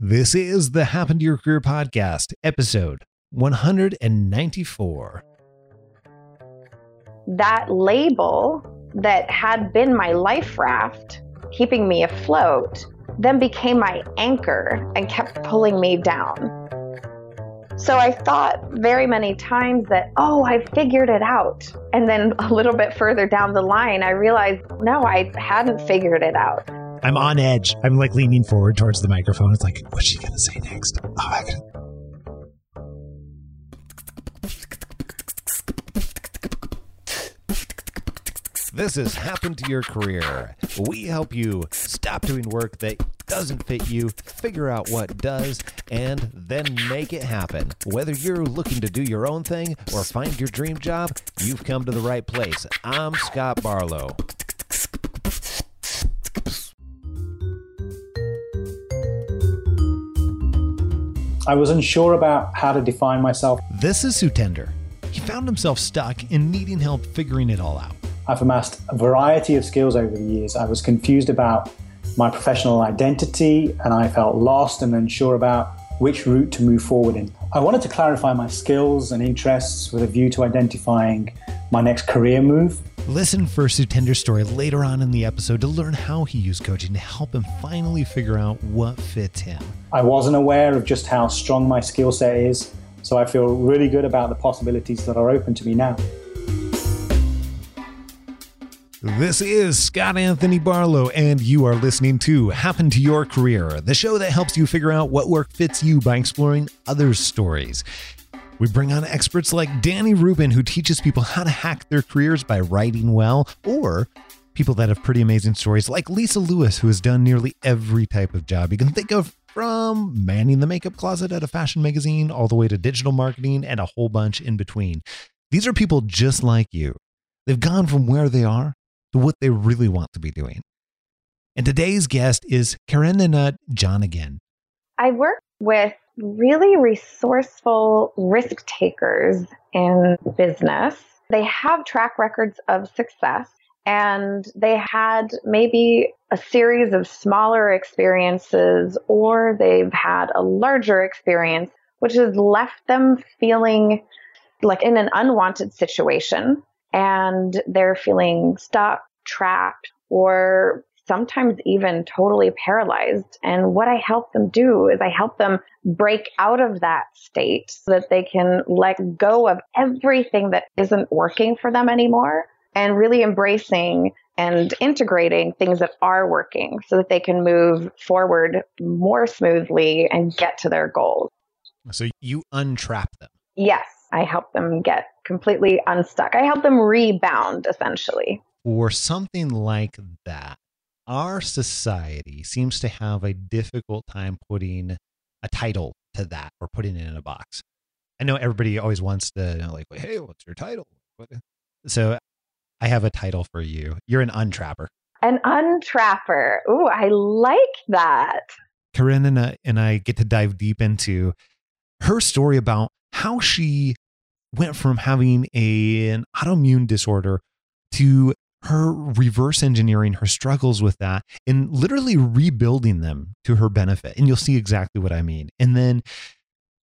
This is the Happen to Your Career podcast, episode 194. That label that had been my life raft, keeping me afloat, then became my anchor and kept pulling me down. So I thought very many times that, oh, I figured it out. And then a little bit further down the line, I realized, no, I hadn't figured it out. I'm on edge. I'm like leaning forward towards the microphone. It's like, what's she to say next? Oh, This has happened to your career. We help you stop doing work that doesn't fit you, figure out what does, and then make it happen. Whether you're looking to do your own thing or find your dream job, you've come to the right place. I'm Scott Barlow. I was unsure about how to define myself. This is Sutender. He found himself stuck and needing help figuring it all out. I've amassed a variety of skills over the years. I was confused about my professional identity and I felt lost and unsure about which route to move forward in. I wanted to clarify my skills and interests with a view to identifying my next career move. Listen for Sutender's story later on in the episode to learn how he used coaching to help him finally figure out what fits him. I wasn't aware of just how strong my skill set is, so I feel really good about the possibilities that are open to me now. This is Scott Anthony Barlow, and you are listening to Happen to Your Career, the show that helps you figure out what work fits you by exploring others' stories. We bring on experts like Danny Rubin, who teaches people how to hack their careers by writing well, or people that have pretty amazing stories like Lisa Lewis, who has done nearly every type of job you can think of from manning the makeup closet at a fashion magazine all the way to digital marketing and a whole bunch in between. These are people just like you. They've gone from where they are to what they really want to be doing. And today's guest is Karenina Jonigan. I work with really resourceful risk takers in business. They have track records of success and they had maybe a series of smaller experiences or they've had a larger experience, which has left them feeling like in an unwanted situation and they're feeling stuck, trapped, or sometimes even totally paralyzed. And what I help them do is I help them break out of that state so that they can let go of everything that isn't working for them anymore and really embracing and integrating things that are working so that they can move forward more smoothly and get to their goals. So you untrap them. Yes, I help them get completely unstuck. I help them rebound essentially. Or something like that our society seems to have a difficult time putting a title to that or putting it in a box. I know everybody always wants to know, like, hey, what's your title? So I have a title for you. You're an untrapper. An untrapper. Ooh, I like that. Karen and I, and I get to dive deep into her story about how she went from having a, an autoimmune disorder to her reverse engineering her struggles with that and literally rebuilding them to her benefit. And you'll see exactly what I mean. And then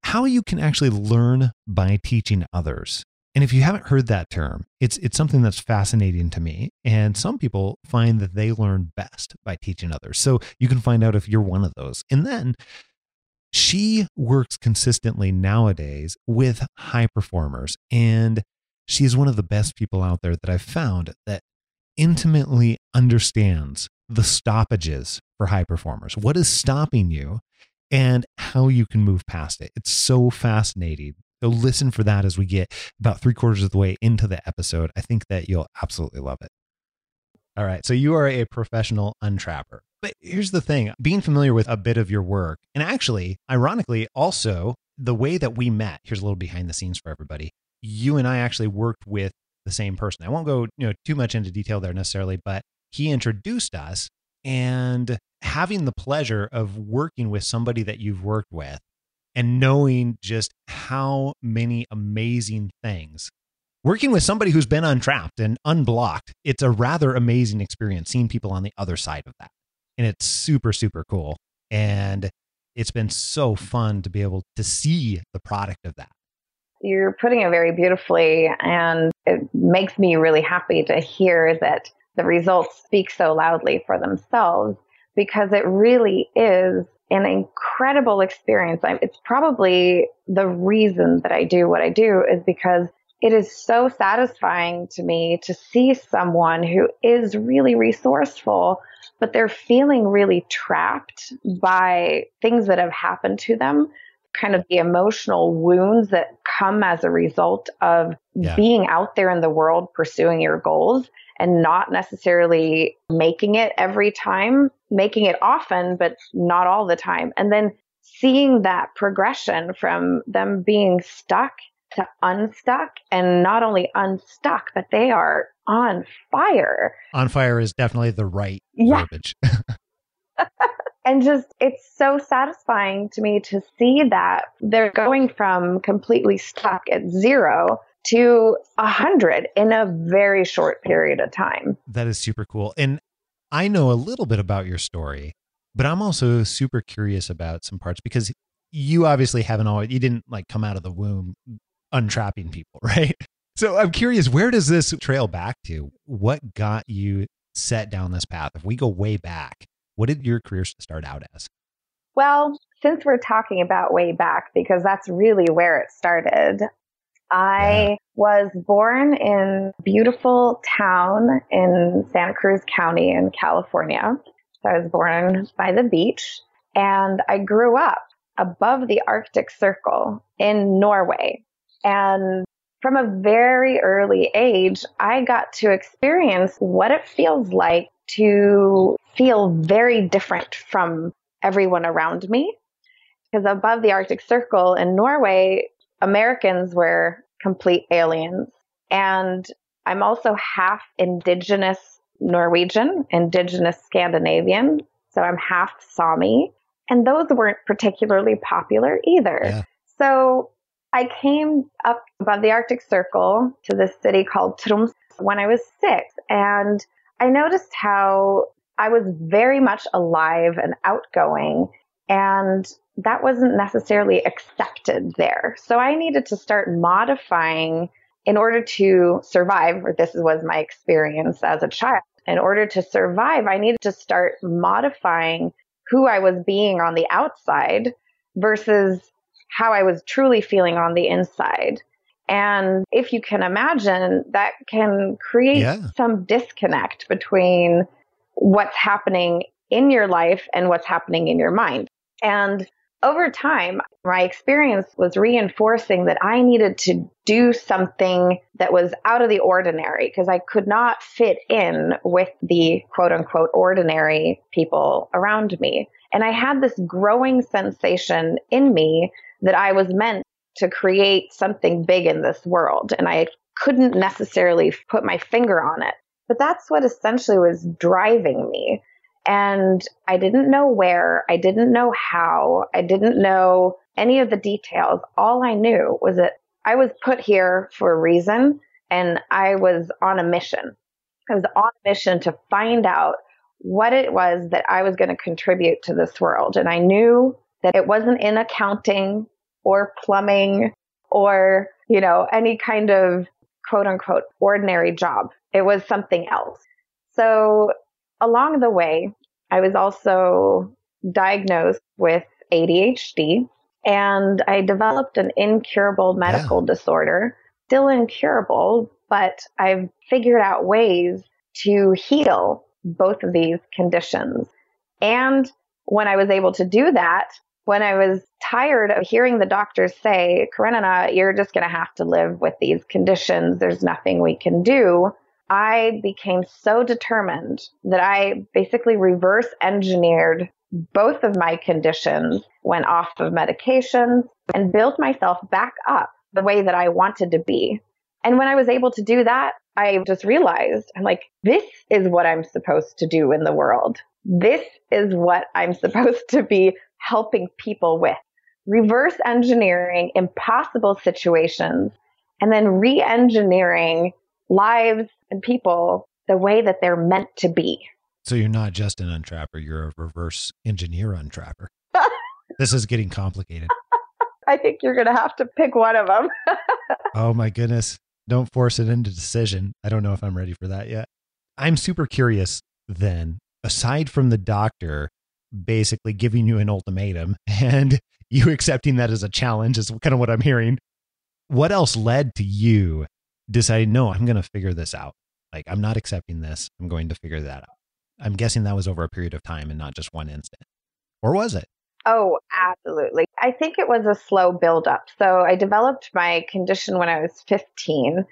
how you can actually learn by teaching others. And if you haven't heard that term, it's it's something that's fascinating to me. And some people find that they learn best by teaching others. So you can find out if you're one of those. And then she works consistently nowadays with high performers and she is one of the best people out there that I've found that intimately understands the stoppages for high performers. What is stopping you and how you can move past it. It's so fascinating. So listen for that as we get about three quarters of the way into the episode. I think that you'll absolutely love it. All right. So you are a professional untrapper. But here's the thing being familiar with a bit of your work, and actually, ironically, also the way that we met, here's a little behind the scenes for everybody. You and I actually worked with the same person. I won't go, you know, too much into detail there necessarily, but he introduced us and having the pleasure of working with somebody that you've worked with and knowing just how many amazing things working with somebody who's been untrapped and unblocked it's a rather amazing experience seeing people on the other side of that and it's super super cool and it's been so fun to be able to see the product of that. You're putting it very beautifully, and it makes me really happy to hear that the results speak so loudly for themselves because it really is an incredible experience. It's probably the reason that I do what I do is because it is so satisfying to me to see someone who is really resourceful, but they're feeling really trapped by things that have happened to them, kind of the emotional wounds that come as a result of yeah. being out there in the world pursuing your goals and not necessarily making it every time, making it often, but not all the time. And then seeing that progression from them being stuck to unstuck and not only unstuck, but they are on fire. On fire is definitely the right yeah. verbiage. and just, it's so satisfying to me to see that they're going from completely stuck at zero to a hundred in a very short period of time. That is super cool. And I know a little bit about your story, but I'm also super curious about some parts because you obviously haven't always, you didn't like come out of the womb untrapping people, right? So I'm curious, where does this trail back to? What got you set down this path? If we go way back, what did your career start out as? Well, since we're talking about way back, because that's really where it started, I yeah. was born in beautiful town in Santa Cruz County in California. So I was born by the beach and I grew up above the Arctic Circle in Norway. And from a very early age, I got to experience what it feels like to feel very different from everyone around me. Because above the Arctic Circle in Norway, Americans were complete aliens. And I'm also half indigenous Norwegian, indigenous Scandinavian. So I'm half Sami. And those weren't particularly popular either. Yeah. So I came up above the Arctic Circle to this city called Tromsø when I was six. And I noticed how I was very much alive and outgoing. And that wasn't necessarily accepted there. So I needed to start modifying in order to survive, or this was my experience as a child. In order to survive, I needed to start modifying who I was being on the outside versus how I was truly feeling on the inside. And if you can imagine, that can create yeah. some disconnect between what's happening in your life and what's happening in your mind. And over time, my experience was reinforcing that I needed to do something that was out of the ordinary because I could not fit in with the quote unquote ordinary people around me. And I had this growing sensation in me that I was meant to create something big in this world. And I couldn't necessarily put my finger on it. But that's what essentially was driving me. And I didn't know where, I didn't know how, I didn't know any of the details. All I knew was that I was put here for a reason and I was on a mission. I was on a mission to find out what it was that I was going to contribute to this world. And I knew that it wasn't in accounting or plumbing or, you know, any kind of quote unquote ordinary job. It was something else. So along the way, I was also diagnosed with ADHD and I developed an incurable medical disorder. Still incurable, but I've figured out ways to heal both of these conditions. And when I was able to do that, when I was tired of hearing the doctors say, Karenina, you're just going to have to live with these conditions. There's nothing we can do. I became so determined that I basically reverse engineered both of my conditions, went off of medications, and built myself back up the way that I wanted to be. And when I was able to do that, I just realized I'm like, this is what I'm supposed to do in the world. This is what I'm supposed to be helping people with. Reverse engineering impossible situations and then re engineering lives and people the way that they're meant to be. So you're not just an untrapper, you're a reverse engineer untrapper. This is getting complicated. I think you're going to have to pick one of them. oh my goodness. Don't force it into decision. I don't know if I'm ready for that yet. I'm super curious then, aside from the doctor basically giving you an ultimatum and you accepting that as a challenge, is kind of what I'm hearing. What else led to you deciding, no, I'm going to figure this out? Like, I'm not accepting this. I'm going to figure that out. I'm guessing that was over a period of time and not just one instant. Or was it? Oh, absolutely. I think it was a slow buildup. So I developed my condition when I was 15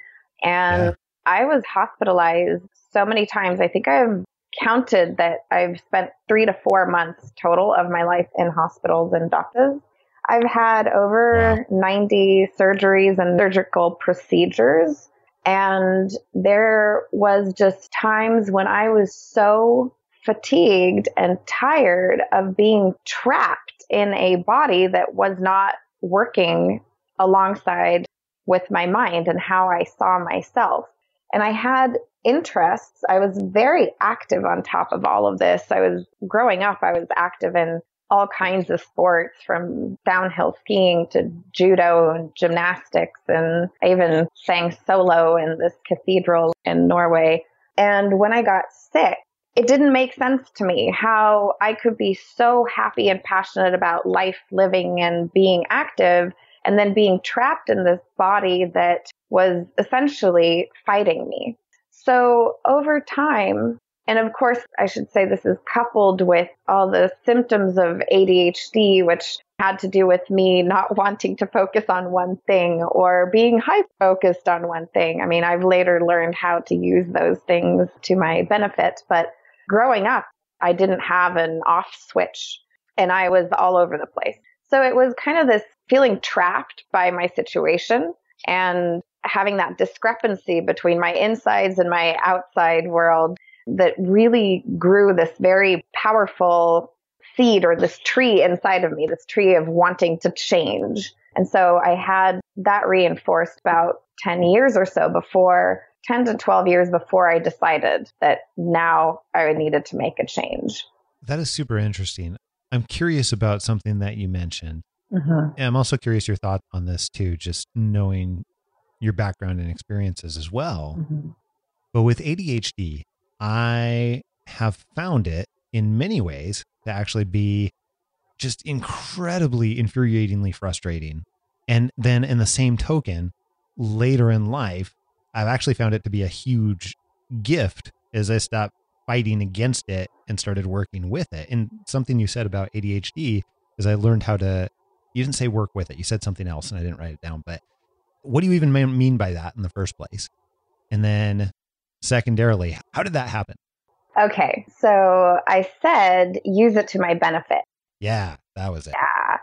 and yeah. I was hospitalized so many times. I think I've counted that I've spent three to four months total of my life in hospitals and doctors. I've had over wow. 90 surgeries and surgical procedures. And there was just times when I was so fatigued and tired of being trapped in a body that was not working alongside with my mind and how I saw myself. And I had interests. I was very active on top of all of this. I was growing up, I was active in all kinds of sports from downhill skiing to judo and gymnastics. And I even sang solo in this cathedral in Norway. And when I got sick, it didn't make sense to me how I could be so happy and passionate about life, living, and being active, and then being trapped in this body that was essentially fighting me. So over time, and of course, I should say this is coupled with all the symptoms of ADHD, which had to do with me not wanting to focus on one thing or being hyper focused on one thing. I mean, I've later learned how to use those things to my benefit, but growing up, I didn't have an off switch and I was all over the place. So it was kind of this feeling trapped by my situation and having that discrepancy between my insides and my outside world that really grew this very powerful seed or this tree inside of me, this tree of wanting to change. And so I had that reinforced about 10 years or so before 10 to 12 years before I decided that now I needed to make a change. That is super interesting. I'm curious about something that you mentioned. Mm-hmm. I'm also curious your thoughts on this too, just knowing your background and experiences as well. Mm-hmm. But with ADHD, I have found it in many ways to actually be just incredibly infuriatingly frustrating. And then in the same token, later in life, I've actually found it to be a huge gift as I stopped fighting against it and started working with it. And something you said about ADHD is I learned how to, you didn't say work with it. You said something else and I didn't write it down, but what do you even mean by that in the first place? And then secondarily, how did that happen? Okay. So I said use it to my benefit. Yeah, that was it. Yeah.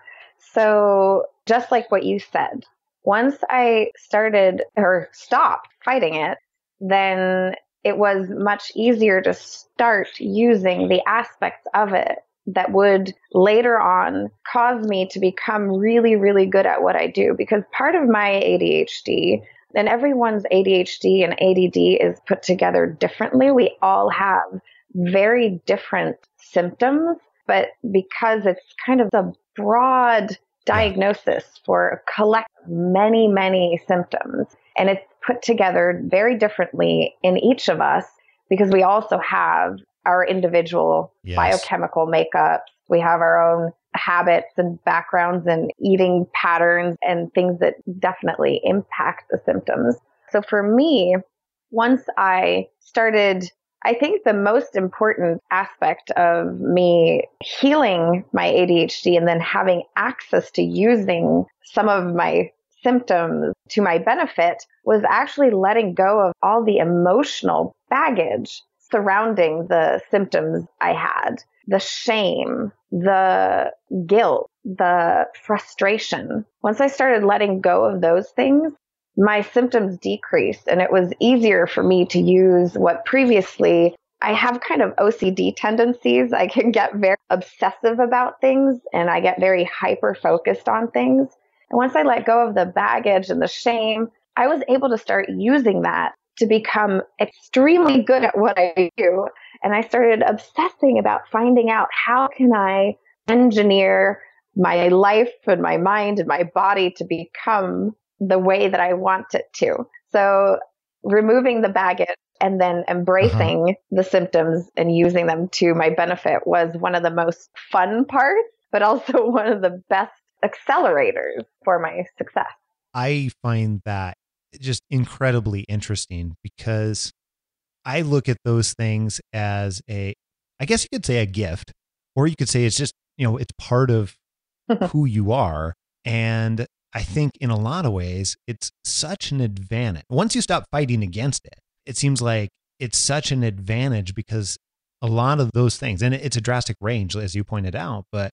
So just like what you said, once I started or stopped fighting it, then it was much easier to start using the aspects of it that would later on cause me to become really, really good at what I do. Because part of my ADHD, and everyone's ADHD and ADD is put together differently. We all have very different symptoms, but because it's kind of a broad diagnosis for collect many, many symptoms. And it's put together very differently in each of us because we also have our individual yes. biochemical makeup. We have our own habits and backgrounds and eating patterns and things that definitely impact the symptoms. So for me, once I started I think the most important aspect of me healing my ADHD and then having access to using some of my symptoms to my benefit was actually letting go of all the emotional baggage surrounding the symptoms I had. The shame, the guilt, the frustration. Once I started letting go of those things, my symptoms decreased and it was easier for me to use what previously I have kind of OCD tendencies. I can get very obsessive about things and I get very hyper focused on things. And once I let go of the baggage and the shame, I was able to start using that to become extremely good at what I do. And I started obsessing about finding out how can I engineer my life and my mind and my body to become the way that I want it to. So removing the baggage and then embracing uh-huh. the symptoms and using them to my benefit was one of the most fun parts, but also one of the best accelerators for my success. I find that just incredibly interesting because I look at those things as a, I guess you could say a gift, or you could say it's just, you know, it's part of who you are. And I think in a lot of ways, it's such an advantage. Once you stop fighting against it, it seems like it's such an advantage because a lot of those things, and it's a drastic range, as you pointed out, but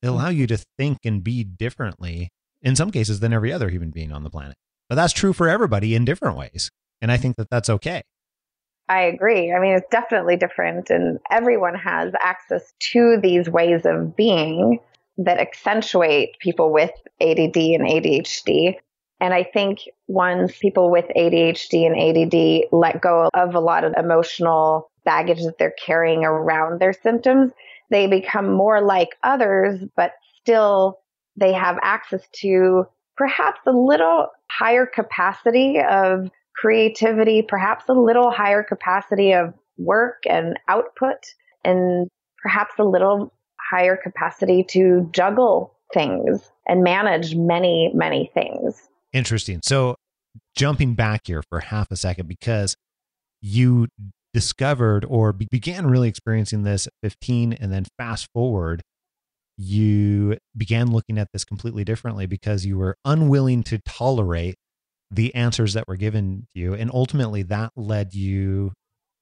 they mm. allow you to think and be differently in some cases than every other human being on the planet. But that's true for everybody in different ways. And I think that that's okay. I agree. I mean, it's definitely different, and everyone has access to these ways of being that accentuate people with ADD and ADHD. And I think once people with ADHD and ADD let go of a lot of emotional baggage that they're carrying around their symptoms, they become more like others, but still they have access to perhaps a little higher capacity of creativity, perhaps a little higher capacity of work and output, and perhaps a little higher capacity to juggle things and manage many, many things. Interesting. So, jumping back here for half a second, because you discovered or began really experiencing this at 15, and then fast forward, you began looking at this completely differently because you were unwilling to tolerate the answers that were given to you. And ultimately, that led you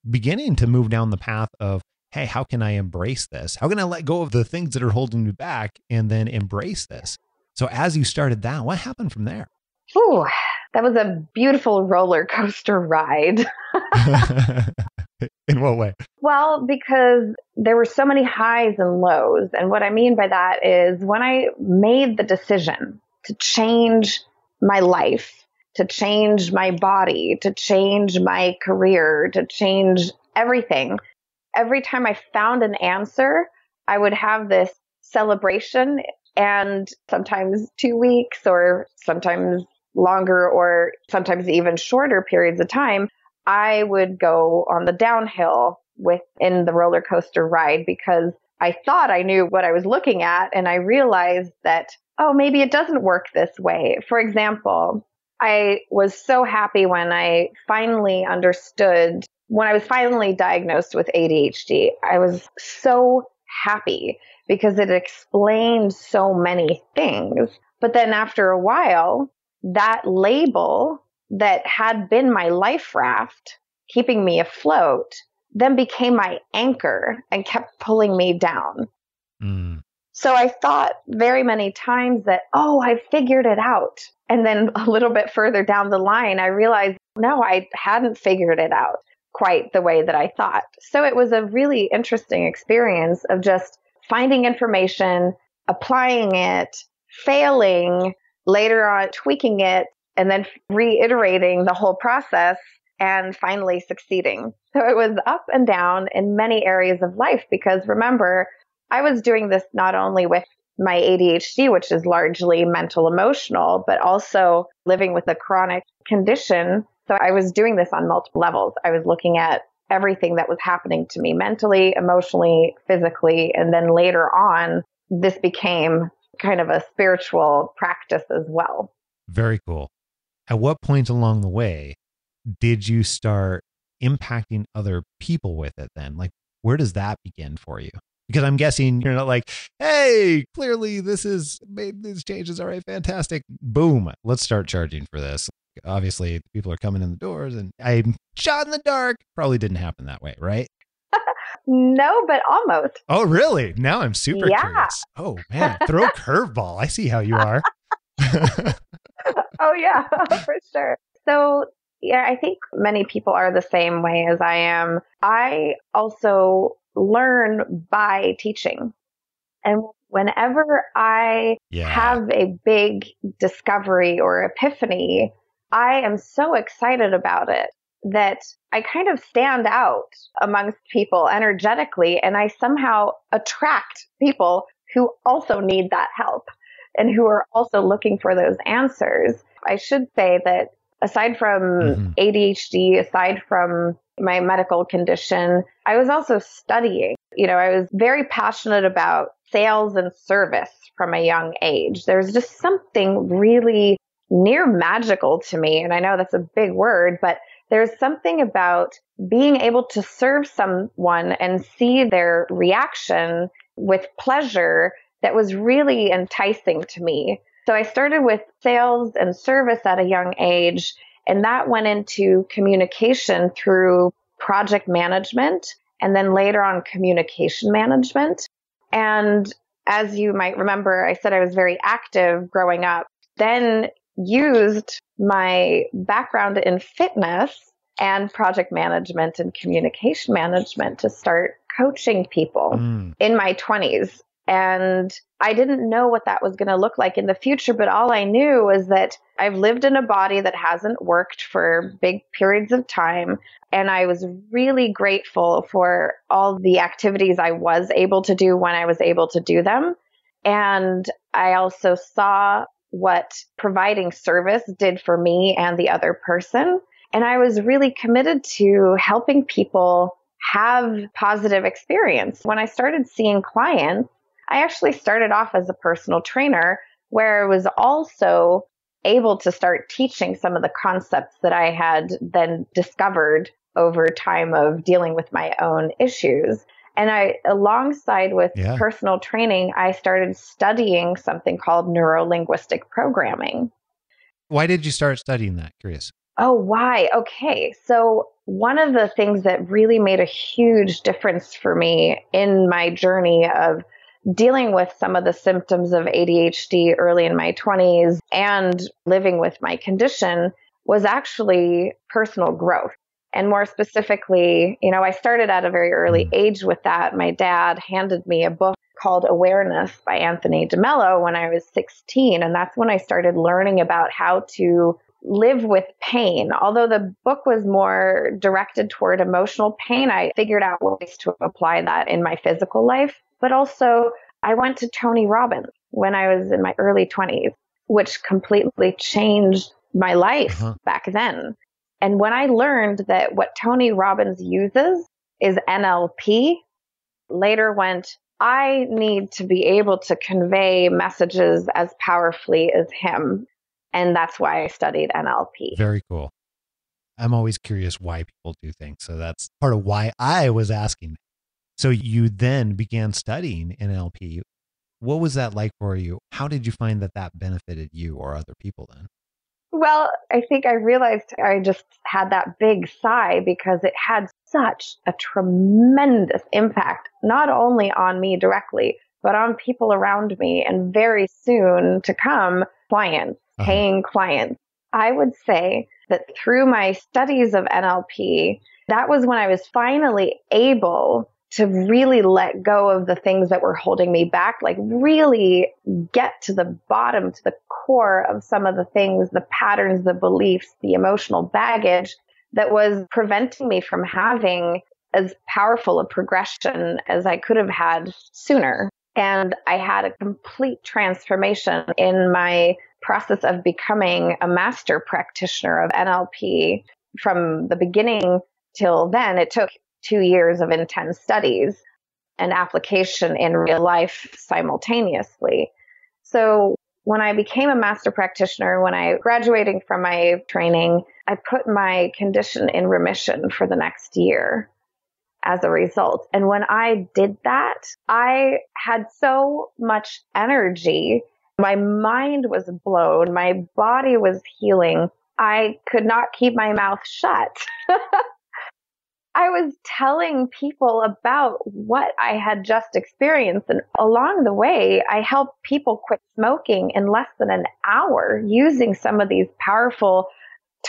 beginning to move down the path of hey, how can I embrace this? How can I let go of the things that are holding me back and then embrace this? So as you started that, what happened from there? Ooh, that was a beautiful roller coaster ride. In what way? Well, because there were so many highs and lows. And what I mean by that is when I made the decision to change my life, to change my body, to change my career, to change everything, every time I found an answer, I would have this celebration and sometimes two weeks or sometimes longer or sometimes even shorter periods of time, I would go on the downhill within the roller coaster ride because I thought I knew what I was looking at and I realized that, oh, maybe it doesn't work this way. For example, I was so happy when I finally understood when I was finally diagnosed with ADHD, I was so happy because it explained so many things. But then after a while, that label that had been my life raft, keeping me afloat, then became my anchor and kept pulling me down. Mm. So I thought very many times that, oh, I figured it out. And then a little bit further down the line, I realized, no, I hadn't figured it out quite the way that I thought. So it was a really interesting experience of just finding information, applying it, failing, later on tweaking it, and then reiterating the whole process and finally succeeding. So it was up and down in many areas of life because remember, I was doing this not only with my ADHD, which is largely mental emotional, but also living with a chronic condition so I was doing this on multiple levels. I was looking at everything that was happening to me mentally, emotionally, physically. And then later on, this became kind of a spiritual practice as well. Very cool. At what point along the way did you start impacting other people with it then? Like, where does that begin for you? Because I'm guessing you're not like, hey, clearly this is made these changes. All right, fantastic. Boom. Let's start charging for this obviously people are coming in the doors and I'm shot in the dark. Probably didn't happen that way, right? no, but almost. Oh, really? Now I'm super yeah. curious. Oh man, throw curveball. I see how you are. oh yeah, for sure. So yeah, I think many people are the same way as I am. I also learn by teaching. And whenever I yeah. have a big discovery or epiphany, I am so excited about it that I kind of stand out amongst people energetically and I somehow attract people who also need that help and who are also looking for those answers. I should say that aside from mm-hmm. ADHD, aside from my medical condition, I was also studying. You know, I was very passionate about sales and service from a young age. There's just something really near magical to me. And I know that's a big word, but there's something about being able to serve someone and see their reaction with pleasure that was really enticing to me. So I started with sales and service at a young age, and that went into communication through project management and then later on communication management. And as you might remember, I said I was very active growing up, then used my background in fitness and project management and communication management to start coaching people mm. in my 20s. And I didn't know what that was going to look like in the future, but all I knew was that I've lived in a body that hasn't worked for big periods of time. And I was really grateful for all the activities I was able to do when I was able to do them. And I also saw what providing service did for me and the other person. And I was really committed to helping people have positive experience. When I started seeing clients, I actually started off as a personal trainer where I was also able to start teaching some of the concepts that I had then discovered over time of dealing with my own issues. And I, alongside with yeah. personal training, I started studying something called neuro linguistic programming. Why did you start studying that? Curious. Oh, why? Okay. So, one of the things that really made a huge difference for me in my journey of dealing with some of the symptoms of ADHD early in my 20s and living with my condition was actually personal growth. And more specifically, you know, I started at a very early mm. age with that. My dad handed me a book called Awareness by Anthony DeMello when I was 16. And that's when I started learning about how to live with pain. Although the book was more directed toward emotional pain, I figured out ways to apply that in my physical life. But also, I went to Tony Robbins when I was in my early 20s, which completely changed my life uh-huh. back then. And when I learned that what Tony Robbins uses is NLP, later went, I need to be able to convey messages as powerfully as him. And that's why I studied NLP. Very cool. I'm always curious why people do things. So that's part of why I was asking. So you then began studying NLP. What was that like for you? How did you find that that benefited you or other people then? Well, I think I realized I just had that big sigh because it had such a tremendous impact, not only on me directly, but on people around me and very soon to come, clients uh-huh. paying clients. I would say that through my studies of NLP, that was when I was finally able to really let go of the things that were holding me back, like really get to the bottom, to the core of some of the things, the patterns, the beliefs, the emotional baggage that was preventing me from having as powerful a progression as I could have had sooner. And I had a complete transformation in my process of becoming a master practitioner of NLP from the beginning till then. It took two years of intense studies and application in real life simultaneously. So when I became a master practitioner, when I graduating from my training, I put my condition in remission for the next year as a result. And when I did that, I had so much energy my mind was blown. My body was healing. I could not keep my mouth shut. I was telling people about what I had just experienced. And along the way, I helped people quit smoking in less than an hour using some of these powerful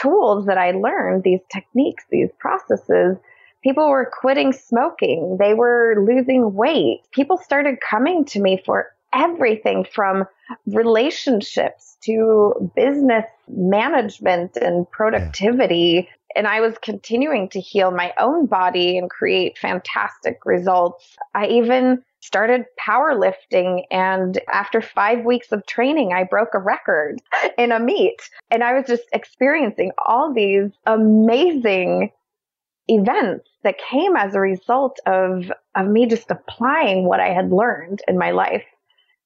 tools that I learned, these techniques, these processes. People were quitting smoking. They were losing weight. People started coming to me for everything from relationships to business management and productivity and I was continuing to heal my own body and create fantastic results. I even started powerlifting and after 5 weeks of training I broke a record in a meet and I was just experiencing all these amazing events that came as a result of of me just applying what I had learned in my life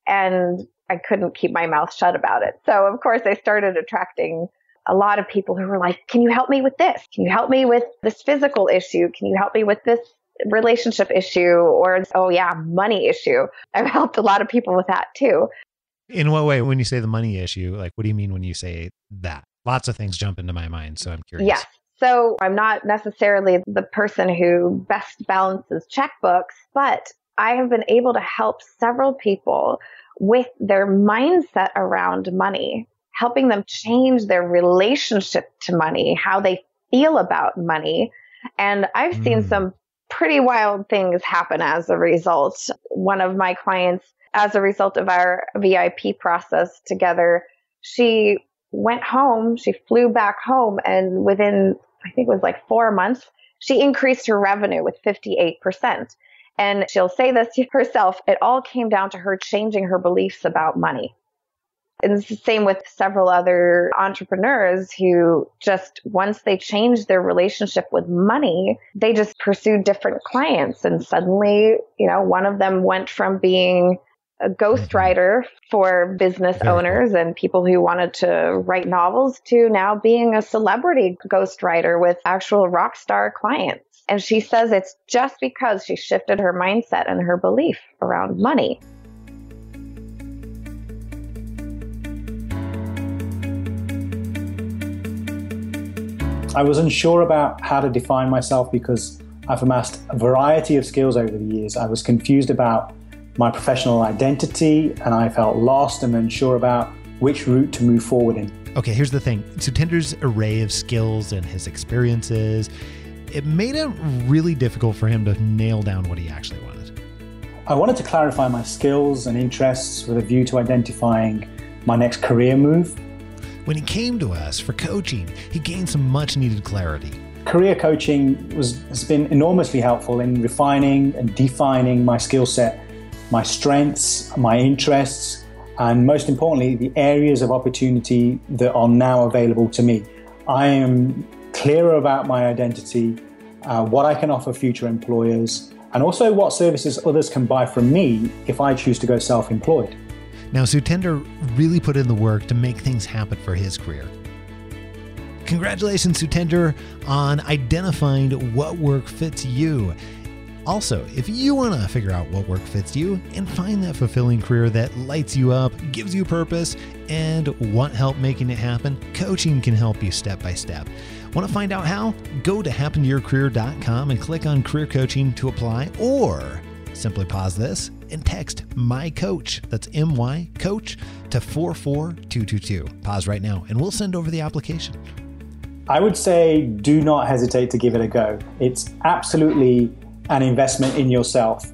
and I couldn't keep my mouth shut about it. So of course I started attracting a lot of people who were like, "Can you help me with this? Can you help me with this physical issue? Can you help me with this relationship issue or oh yeah, money issue?" I've helped a lot of people with that too. In what way when you say the money issue, like what do you mean when you say that? Lots of things jump into my mind, so I'm curious. Yes. So I'm not necessarily the person who best balances checkbooks, but I have been able to help several people with their mindset around money, helping them change their relationship to money, how they feel about money. And I've mm. seen some pretty wild things happen as a result. One of my clients, as a result of our VIP process together, she went home, she flew back home, and within I think it was like four months, she increased her revenue with 58%. And she'll say this herself. It all came down to her changing her beliefs about money. And it's the same with several other entrepreneurs who just once they changed their relationship with money, they just pursued different clients. And suddenly, you know, one of them went from being a ghostwriter mm-hmm. for business owners and people who wanted to write novels to now being a celebrity ghostwriter with actual rock star clients. And she says it's just because she shifted her mindset and her belief around money. I was unsure about how to define myself because I've amassed a variety of skills over the years. I was confused about my professional identity and I felt lost and unsure about which route to move forward in. Okay, here's the thing. Sutender's array of skills and his experiences, it made it really difficult for him to nail down what he actually wanted. I wanted to clarify my skills and interests with a view to identifying my next career move. When he came to us for coaching, he gained some much needed clarity. Career coaching was, has been enormously helpful in refining and defining my skill set my strengths, my interests, and most importantly, the areas of opportunity that are now available to me. I am clearer about my identity, uh, what I can offer future employers, and also what services others can buy from me if I choose to go self employed. Now, Sutender really put in the work to make things happen for his career. Congratulations, Sutender, on identifying what work fits you also, if you want to figure out what work fits you and find that fulfilling career that lights you up, gives you purpose, and want help making it happen, coaching can help you step by step. Want to find out how? Go to happentoyourcareer.com and click on career coaching to apply, or simply pause this and text my coach, that's M Y coach, to 44222. Pause right now and we'll send over the application. I would say do not hesitate to give it a go. It's absolutely an investment in yourself.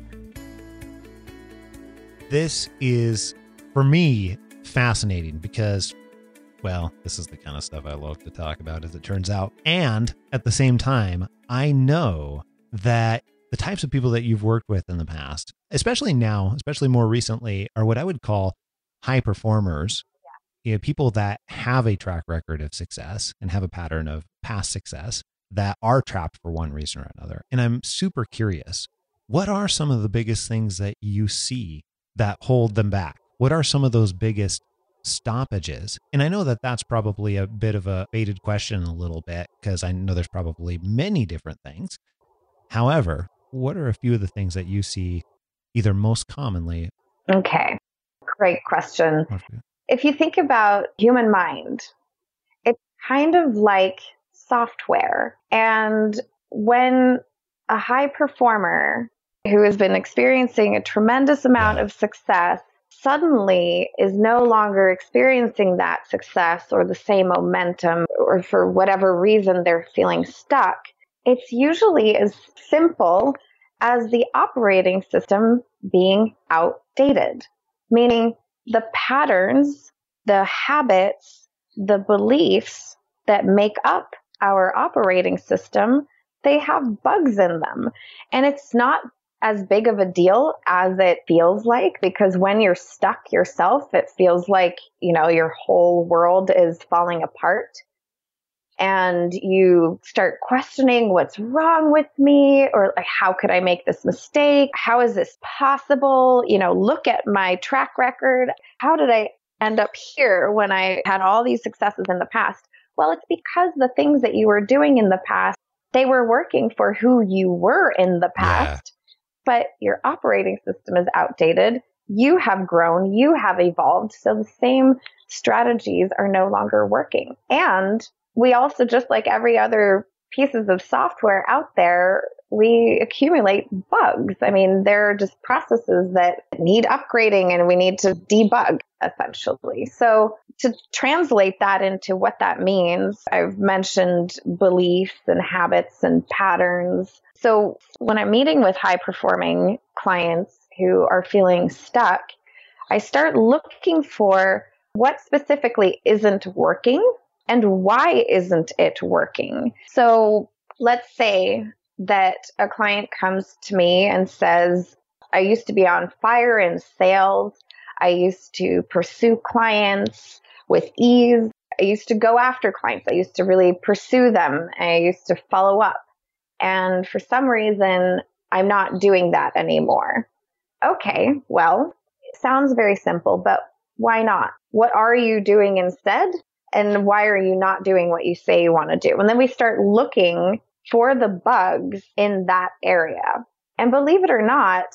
This is, for me, fascinating because, well, this is the kind of stuff I love to talk about as it turns out. And at the same time, I know that the types of people that you've worked with in the past, especially now, especially more recently, are what I would call high performers. You know, people that have a track record of success and have a pattern of past success that are trapped for one reason or another. And I'm super curious what are some of the biggest things that you see that hold them back? What are some of those biggest stoppages? And I know that that's probably a bit of a baited question a little bit because I know there's probably many different things. However, what are a few of the things that you see either most commonly? Okay, great question. If you think about human mind, it's kind of like software. And when a high performer who has been experiencing a tremendous amount of success suddenly is no longer experiencing that success or the same momentum, or for whatever reason they're feeling stuck, it's usually as simple as the operating system being outdated, meaning the patterns, the habits, the beliefs that make up our operating system, they have bugs in them. And it's not as big of a deal as it feels like because when you're stuck yourself, it feels like, you know, your whole world is falling apart and you start questioning what's wrong with me or like how could I make this mistake? How is this possible? You know, look at my track record. How did I end up here when I had all these successes in the past? Well, it's because the things that you were doing in the past, they were working for who you were in the past. Yeah. But your operating system is outdated. You have grown, you have evolved. So the same strategies are no longer working. And we also, just like every other pieces of software out there, we accumulate bugs. I mean, there are just processes that need upgrading and we need to debug essentially. So to translate that into what that means, I've mentioned beliefs and habits and patterns. So when I'm meeting with high performing clients who are feeling stuck, I start looking for what specifically isn't working and why isn't it working? So let's say that a client comes to me and says, I used to be on fire in sales. I used to pursue clients with ease. I used to go after clients. I used to really pursue them. I used to follow up. And for some reason, I'm not doing that anymore. Okay, well, sounds very simple, but why not? What are you doing instead? And why are you not doing what you say you want to do? And then we start looking for the bugs in that area. And believe it or not,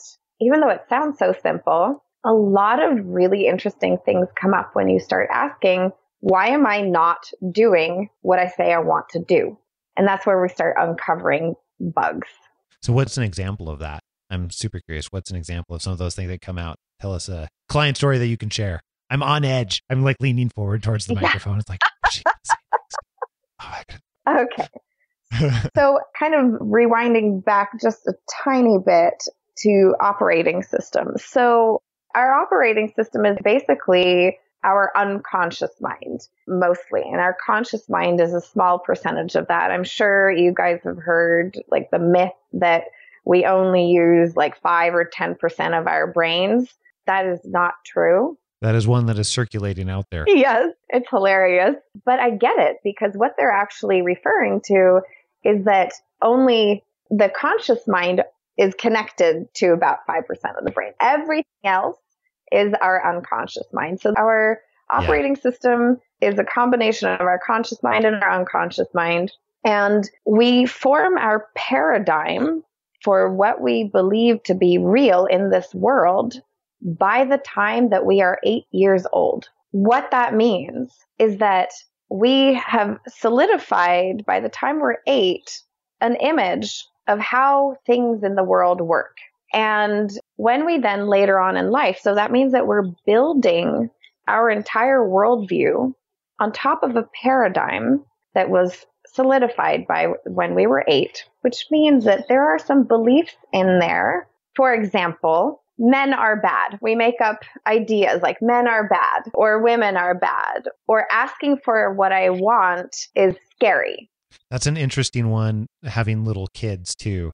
even though it sounds so simple, a lot of really interesting things come up when you start asking, why am I not doing what I say I want to do? And that's where we start uncovering bugs. So, what's an example of that? I'm super curious. What's an example of some of those things that come out? Tell us a client story that you can share. I'm on edge. I'm like leaning forward towards the yeah. microphone. It's like, oh, okay. so, kind of rewinding back just a tiny bit to operating systems. So, our operating system is basically our unconscious mind mostly. And our conscious mind is a small percentage of that. I'm sure you guys have heard like the myth that we only use like 5 or 10% of our brains. That is not true. That is one that is circulating out there. Yes, it's hilarious. But I get it because what they're actually referring to is that only the conscious mind is connected to about 5% of the brain. Everything else is our unconscious mind. So our operating yeah. system is a combination of our conscious mind and our unconscious mind. And we form our paradigm for what we believe to be real in this world by the time that we are eight years old. What that means is that we have solidified by the time we're eight an image of how things in the world work. And when we then later on in life, so that means that we're building our entire worldview on top of a paradigm that was solidified by when we were eight, which means that there are some beliefs in there. For example, men are bad. We make up ideas like men are bad or women are bad or asking for what I want is scary. That's an interesting one having little kids too.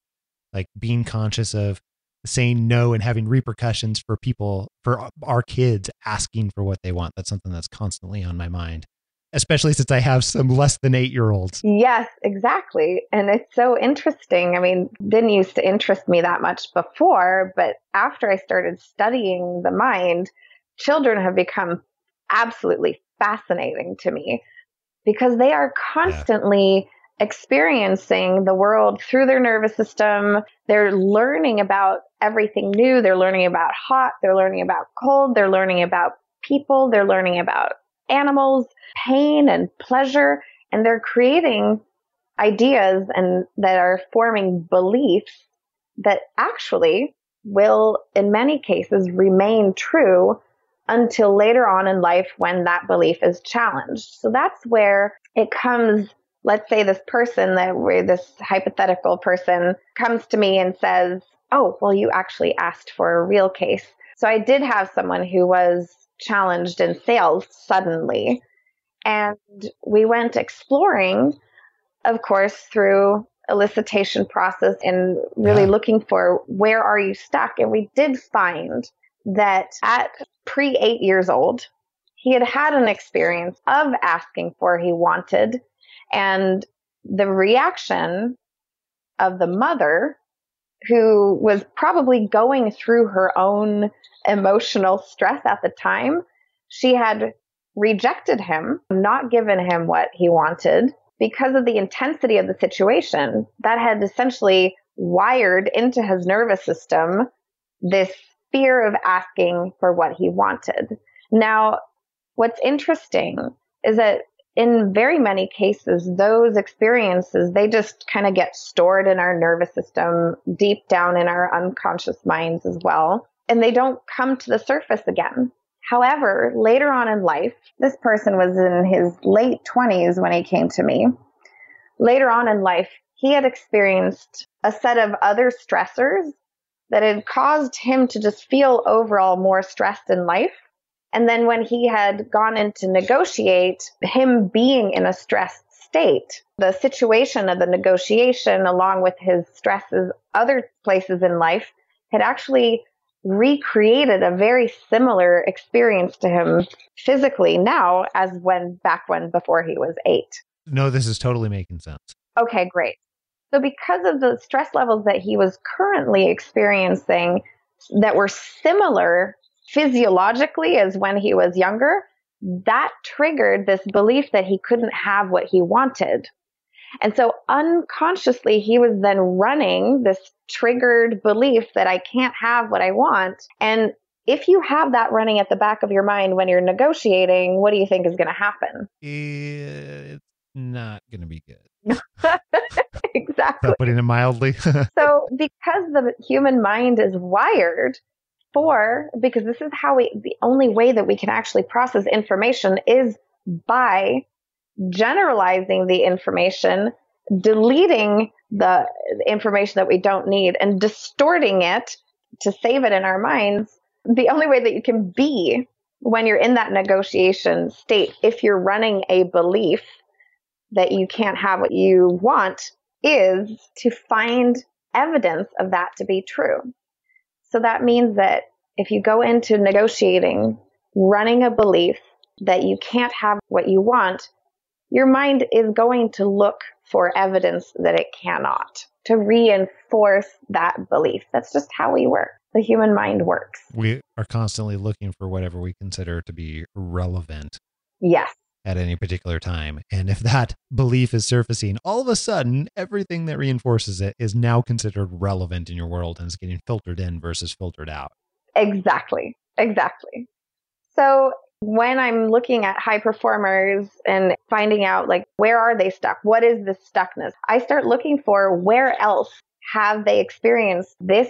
Like being conscious of saying no and having repercussions for people for our kids asking for what they want. That's something that's constantly on my mind especially since I have some less than eight year olds. Yes, exactly. And it's so interesting. I mean, didn't used to interest me that much before, but after I started studying the mind, children have become absolutely fascinating to me because they are constantly yeah. experiencing the world through their nervous system. They're learning about everything new. They're learning about hot. They're learning about cold. They're learning about people. They're learning about animals, pain and pleasure, and they're creating ideas and that are forming beliefs that actually will, in many cases, remain true until later on in life when that belief is challenged. So that's where it comes. Let's say this person that where this hypothetical person comes to me and says, Oh, well, you actually asked for a real case. So I did have someone who was challenged in sales suddenly. And we went exploring of course, through elicitation process and really Yeah. looking for where are you stuck. And we did find that at pre eight years old, he had had an experience of asking for he wanted and the reaction of the mother who was probably going through her own emotional stress at the time she had rejected him not given him what he wanted because of the intensity of the situation that had essentially wired into his nervous system this fear of asking for what he wanted. Now what's interesting is that in very many cases those experiences they just kind of get stored in our nervous system deep down in our unconscious minds as well and they don't come to the surface again. However later on in life this person was in his late 20s when he came to me. Later on in life he had experienced a set of other stressors that had caused him to just feel overall more stressed in life and then when he had gone in to negotiate, him being in a stressed state, the situation of the negotiation, along with his stresses other places in life, had actually recreated a very similar experience to him physically now as when back when before he was eight. No, this is totally making sense. Okay, great. So because of the stress levels that he was currently experiencing that were similar physiologically as when he was younger, that triggered this belief that he couldn't have what he wanted. And so unconsciously, he was then running this triggered belief that I can't have what I want. And if you have that running at the back of your mind when you're negotiating, what do you think is going to happen? It's not going to be good. exactly. Putting it mildly. so because the human mind is wired for because this is how we the only way that we can actually process information is by generalizing the information deleting the information that we don't need and distorting it to save it in our minds the only way that you can be when you're in that negotiation state if you're running a belief that you can't have what you want is to find evidence of that to be true. So that means that if you go into negotiating, running a belief that you can't have what you want, your mind is going to look for evidence that it cannot to reinforce that belief. That's just how we work. The human mind works. we are constantly looking for whatever we consider to be relevant Yes. At any particular time. And if that belief is surfacing, all of a sudden, everything that reinforces it is now considered relevant in your world and is getting filtered in versus filtered out. Exactly. Exactly. So when I'm looking at high performers and finding out like where are they stuck? What is this stuckness? I start looking for where else have they experienced this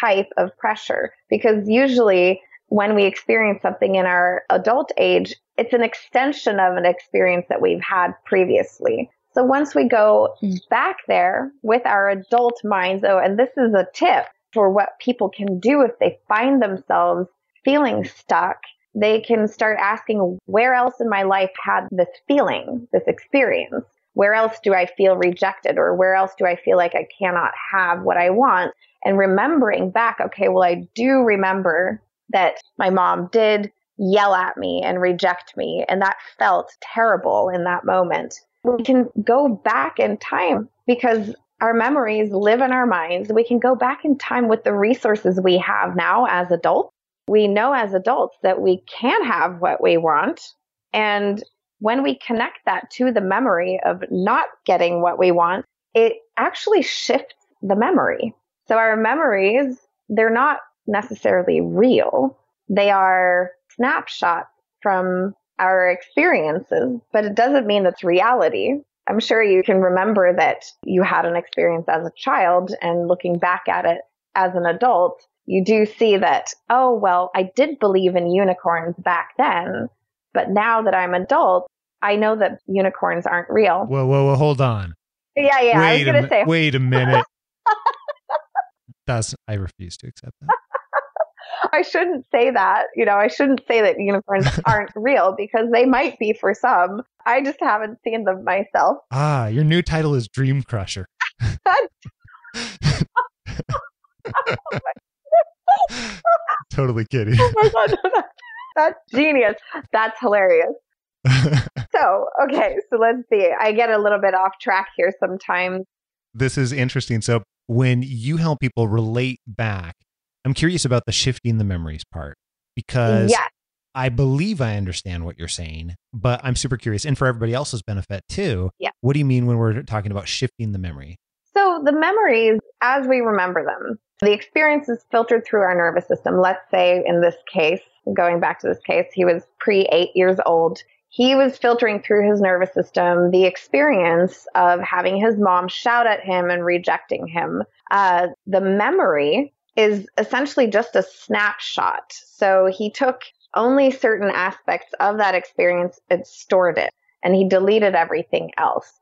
type of pressure? Because usually when we experience something in our adult age, it's an extension of an experience that we've had previously. So once we go back there with our adult minds, oh, and this is a tip for what people can do if they find themselves feeling stuck, they can start asking, where else in my life had this feeling, this experience? Where else do I feel rejected or where else do I feel like I cannot have what I want? And remembering back, okay, well, I do remember that my mom did yell at me and reject me. And that felt terrible in that moment. We can go back in time because our memories live in our minds. We can go back in time with the resources we have now as adults. We know as adults that we can have what we want. And when we connect that to the memory of not getting what we want, it actually shifts the memory. So our memories, they're not necessarily real. They are snapshots from our experiences, but it doesn't mean it's reality. I'm sure you can remember that you had an experience as a child and looking back at it as an adult, you do see that, oh, well, I did believe in unicorns back then, but now that I'm adult, I know that unicorns aren't real. Whoa, whoa, whoa, hold on. Yeah, yeah, I was going to say, wait a minute. That's I refuse to accept that. I shouldn't say that. You know, I shouldn't say that unicorns aren't real because they might be for some. I just haven't seen them myself. Ah, your new title is Dream Crusher. totally kidding. Oh my god, that's genius. That's hilarious. so, okay, so let's see. I get a little bit off track here sometimes. This is interesting. So, when you help people relate back, I'm curious about the shifting the memories part because yes. I believe I understand what you're saying, but I'm super curious. And for everybody else's benefit too, yeah. what do you mean when we're talking about shifting the memory? So, the memories, as we remember them, the experience is filtered through our nervous system. Let's say in this case, going back to this case, he was pre eight years old. He was filtering through his nervous system the experience of having his mom shout at him and rejecting him. Uh, the memory is essentially just a snapshot. So he took only certain aspects of that experience and stored it, and he deleted everything else,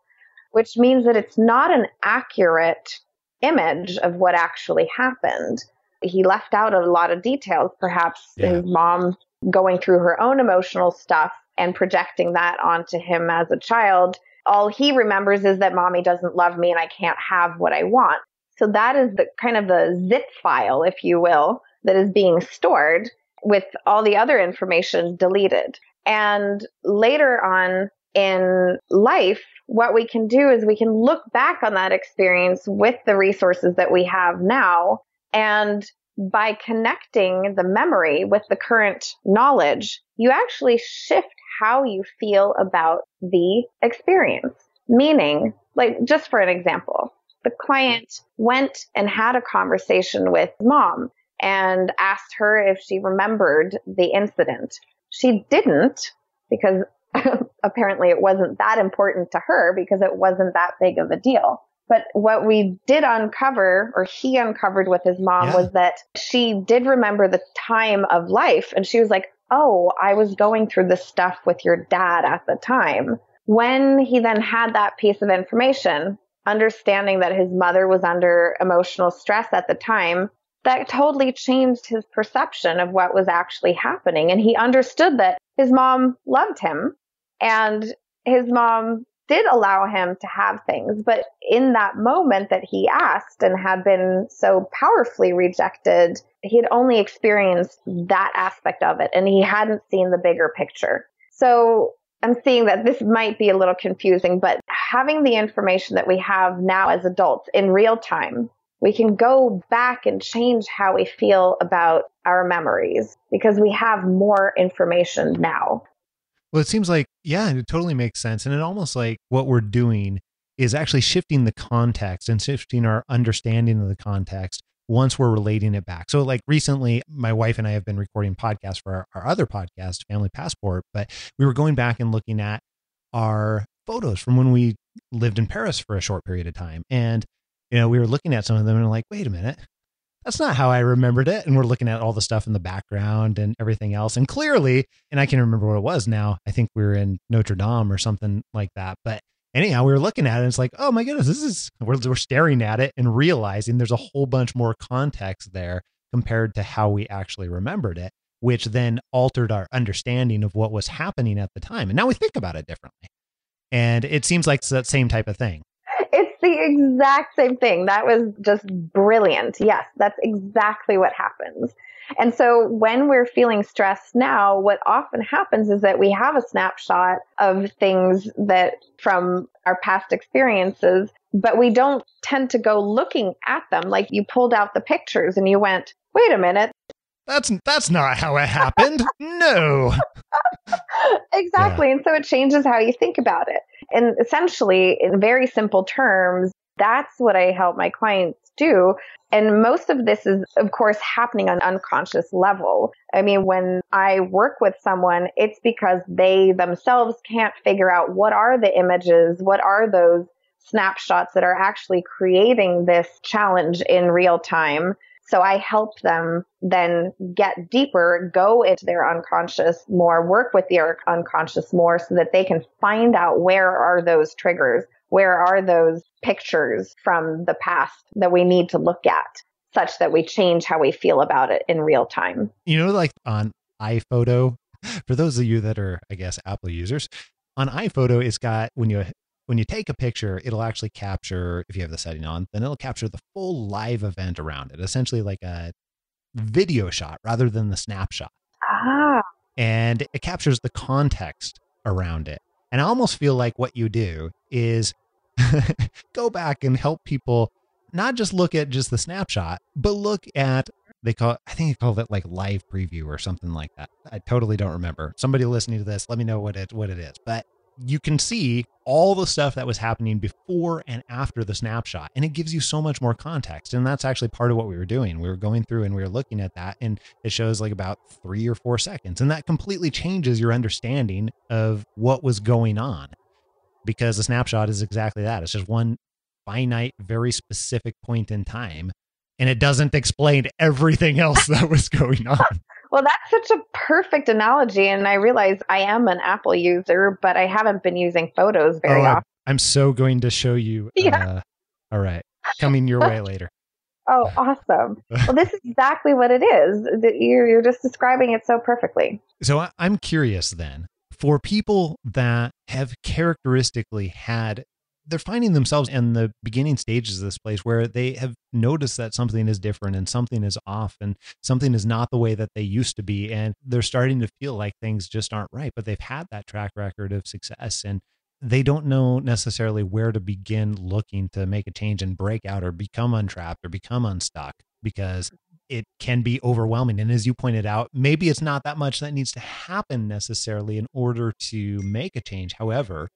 which means that it's not an accurate image of what actually happened. He left out a lot of details, perhaps Yeah. his mom going through her own emotional stuff and projecting that onto him as a child. All he remembers is that mommy doesn't love me and I can't have what I want. So that is the kind of the zip file, if you will, that is being stored with all the other information deleted. And later on in life, what we can do is we can look back on that experience with the resources that we have now. And by connecting the memory with the current knowledge, you actually shift how you feel about the experience. Meaning, like, just for an example, the client went and had a conversation with mom and asked her if she remembered the incident. She didn't because apparently it wasn't that important to her because it wasn't that big of a deal. But what we did uncover, or he uncovered with his mom, Yeah. was that she did remember the time of life. And she was like, Oh, I was going through this stuff with your dad at the time. When he then had that piece of information, understanding that his mother was under emotional stress at the time, that totally changed his perception of what was actually happening. And he understood that his mom loved him and his mom did allow him to have things. But in that moment that he asked and had been so powerfully rejected, he had only experienced that aspect of it and he hadn't seen the bigger picture. So I'm seeing that this might be a little confusing, but having the information that we have now as adults in real time, we can go back and change how we feel about our memories because we have more information now. Well, it seems like, yeah, it totally makes sense. And it almost like what we're doing is actually shifting the context and shifting our understanding of the context once we're relating it back. So, like recently, my wife and I have been recording podcasts for our, our other podcast, Family Passport, but we were going back and looking at our photos from when we lived in Paris for a short period of time. And, you know, we were looking at some of them and like, wait a minute, that's not how I remembered it. And we're looking at all the stuff in the background and everything else. And clearly, and I can remember what it was now. I think we were in Notre Dame or something like that. But anyhow, we were looking at it and it's like, oh my goodness, this is, we're, we're staring at it and realizing there's a whole bunch more context there compared to how we actually remembered it, which then altered our understanding of what was happening at the time. And now we think about it differently. And it seems like it's that same type of thing. It's the exact same thing. That was just brilliant. Yes, that's exactly what happens. And so when we're feeling stressed now, what often happens is that we have a snapshot of things that from our past experiences, but we don't tend to go looking at them. Like you pulled out the pictures and you went, wait a minute. That's that's not how it happened. no. exactly. And so it changes how you think about it. And essentially, in very simple terms, that's what I help my clients do. And most of this is, of course, happening on unconscious level. I mean, when I work with someone, it's because they themselves can't figure out what are the images, what are those snapshots that are actually creating this challenge in real time. So I help them then get deeper, go into their unconscious more, work with their unconscious more so that they can find out where are those triggers? Where are those pictures from the past that we need to look at such that we change how we feel about it in real time? You know, like on iPhoto, for those of you that are, I guess, Apple users, on iPhoto, it's got when you when you take a picture, it'll actually capture if you have the setting on, then it'll capture the full live event around it, essentially like a video shot rather than the snapshot. Ah, And it captures the context around it. And I almost feel like what you do is go back and help people not just look at just the snapshot, but look at they call I think they call it like live preview or something like that. I totally don't remember. Somebody listening to this, let me know what it what it is. But you can see all the stuff that was happening before and after the snapshot and it gives you so much more context and that's actually part of what we were doing we were going through and we were looking at that and it shows like about three or four seconds and that completely changes your understanding of what was going on because a snapshot is exactly that it's just one finite very specific point in time and it doesn't explain everything else that was going on well, that's such a perfect analogy. And I realize I am an Apple user, but I haven't been using photos very Oh, often. i'm so going to show you Yeah. uh, all right coming your way later Oh, awesome. Well, this is exactly what it is. You're, you're just describing it so perfectly. So I'm curious then for people that have characteristically had, they're finding themselves in the beginning stages of this place where they have noticed that something is different and something is off and something is not the way that they used to be. And they're starting to feel like things just aren't right, but they've had that track record of success and they don't know necessarily where to begin looking to make a change and break out or become untrapped or become unstuck because it can be overwhelming. And as you pointed out, maybe it's not that much that needs to happen necessarily in order to make a change. However,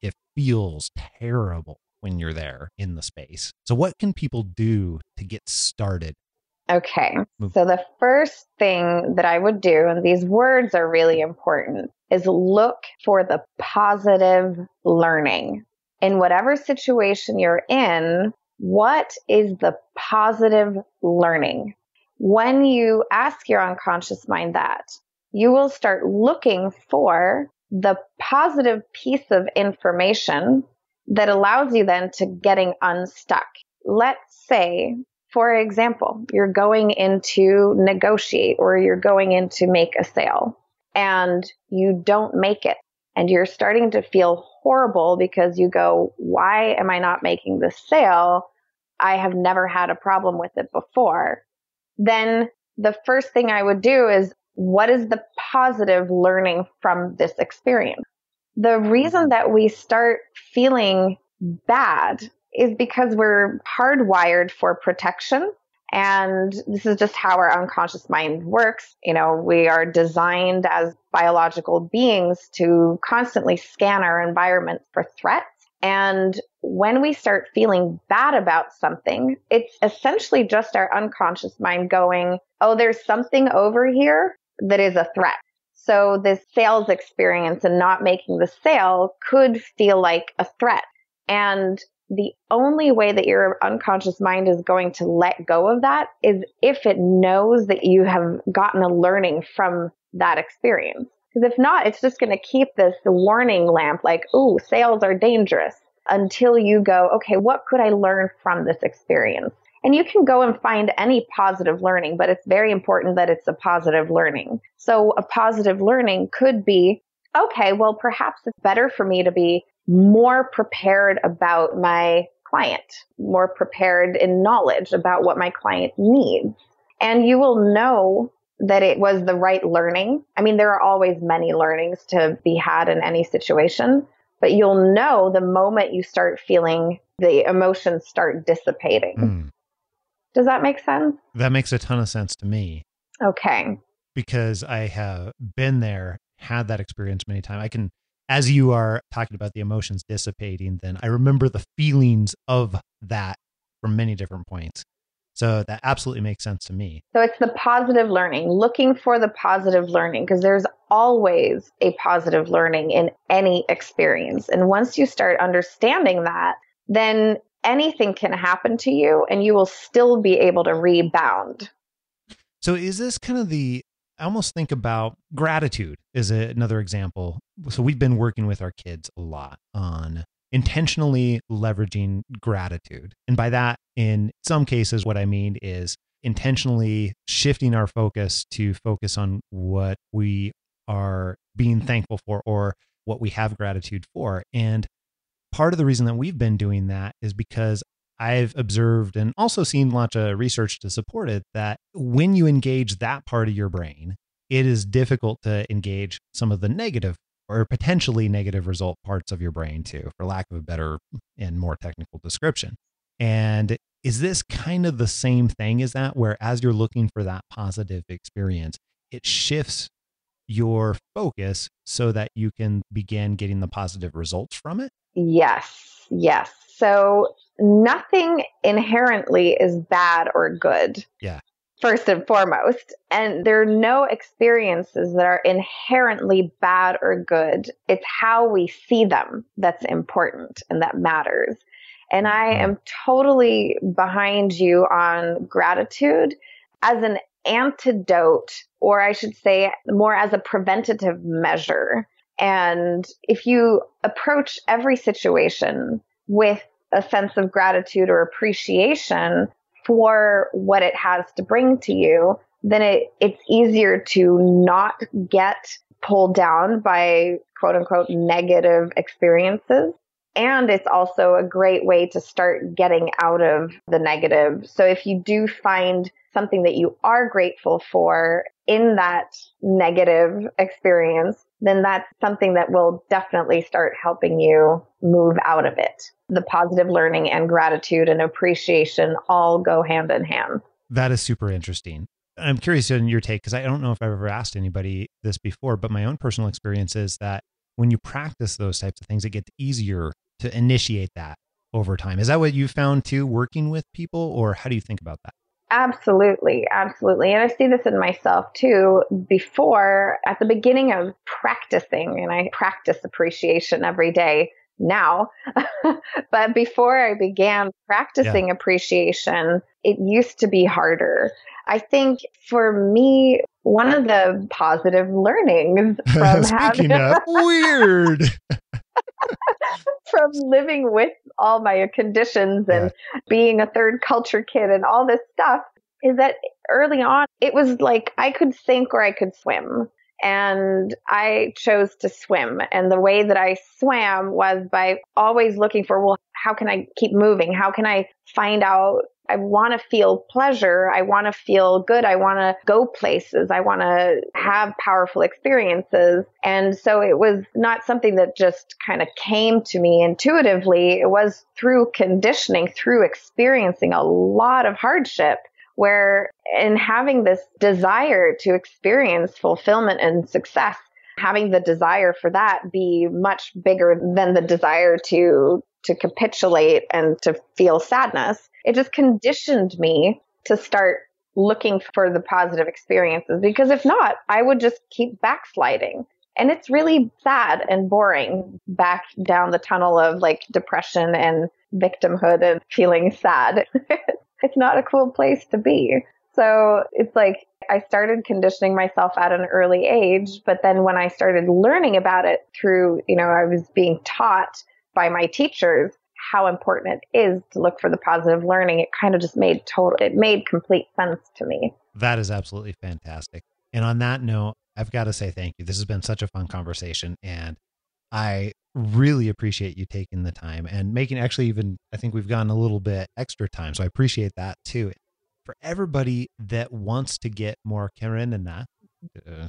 it feels terrible when you're there in the space. So, what can people do to get started? Okay. So the first thing that I would do, and these words are really important, is look for the positive learning. In whatever situation you're in, what is the positive learning? When you ask your unconscious mind that, you will start looking for the positive piece of information that allows you then to getting unstuck. Let's say for example, you're going in to negotiate or you're going in to make a sale and you don't make it and you're starting to feel horrible because you go, why am I not making this sale? I have never had a problem with it before. Then the first thing I would do is what is the positive learning from this experience? The reason mm-hmm. that we start feeling bad is because we're hardwired for protection. And this is just how our unconscious mind works. You know, we are designed as biological beings to constantly scan our environment for threats. And when we start feeling bad about something, it's essentially just our unconscious mind going, Oh, there's something over here that is a threat. So this sales experience and not making the sale could feel like a threat. And the only way that your unconscious mind is going to let go of that is if it knows that you have gotten a learning from that experience. Because if not, it's just going to keep this warning lamp like, ooh, sales are dangerous until you go, okay, what could I learn from this experience? And you can go and find any positive learning, but it's very important that it's a positive learning. So a positive learning could be, okay, well, perhaps it's better for me to be more prepared about my client, more prepared in knowledge about what my client needs. And you will know that it was the right learning. I mean, there are always many learnings to be had in any situation, but you'll know the moment you start feeling the emotions start dissipating. Hmm. Does that make sense? That makes a ton of sense to me Okay. because I have been there, had that experience many times. I can, as you are talking about the emotions dissipating, then I remember the feelings of that from many different points. So that absolutely makes sense to me. So it's the positive learning, looking for the positive learning, because there's always a positive learning in any experience. And once you start understanding that, then anything can happen to you and you will still be able to rebound. So is this kind of the I almost think about gratitude is another example. So we've been working with our kids a lot on intentionally leveraging gratitude. And by that in some cases what I mean is intentionally shifting our focus to focus on what we are being thankful for or what we have gratitude for. And part of the reason that we've been doing that is because I've observed and also seen lots of research to support it that when you engage that part of your brain, it is difficult to engage some of the negative or potentially negative result parts of your brain too, for lack of a better and more technical description. And is this kind of the same thing as that, where as you're looking for that positive experience, it shifts your focus so that you can begin getting the positive results from it? Yes, yes. So nothing inherently is bad or good. Yeah. First and foremost. And there are no experiences that are inherently bad or good. It's how we see them that's important and that matters. And I mm-hmm. am totally behind you on gratitude as an antidote, or I should say more as a preventative measure. And if you approach every situation with a sense of gratitude or appreciation for what it has to bring to you, then it, it's easier to not get pulled down by quote unquote negative experiences. And it's also a great way to start getting out of the negative. So if you do find something that you are grateful for in that negative experience, then that's something that will definitely start helping you move out of it. The positive learning and gratitude and appreciation all go hand in hand. That is super interesting. I'm curious in your take because I don't know if I've ever asked anybody this before, but my own personal experience is that when you practice those types of things, it gets easier to initiate that over time. Is that what you found too, working with people, or how do you think about that? Absolutely, absolutely. And I see this in myself too. Before, at the beginning of practicing, and I practice appreciation every day now, but before I began practicing yeah. appreciation, it used to be harder. I think for me, one of the positive learnings from Speaking having of weird from living with all my conditions and yeah. being a third culture kid and all this stuff is that early on it was like I could sink or I could swim. And I chose to swim. And the way that I swam was by always looking for, well, how can I keep moving? How can I find out I want to feel pleasure. I want to feel good. I want to go places. I want to have powerful experiences. And so it was not something that just kind of came to me intuitively. It was through conditioning, through experiencing a lot of hardship where in having this desire to experience fulfillment and success, having the desire for that be much bigger than the desire to to capitulate and to feel sadness it just conditioned me to start looking for the positive experiences because if not, I would just keep backsliding. And it's really sad and boring back down the tunnel of like depression and victimhood and feeling sad. it's not a cool place to be. So it's like I started conditioning myself at an early age, but then when I started learning about it through, you know, I was being taught by my teachers, how important it is to look for the positive learning, it kind of just made total, it made complete sense to me. That is absolutely fantastic. And on that note, I've got to say thank you. This has been such a fun conversation. And I really appreciate you taking the time and making actually even, I think we've gotten a little bit extra time. So I appreciate that too. For everybody that wants to get more Karenina, uh,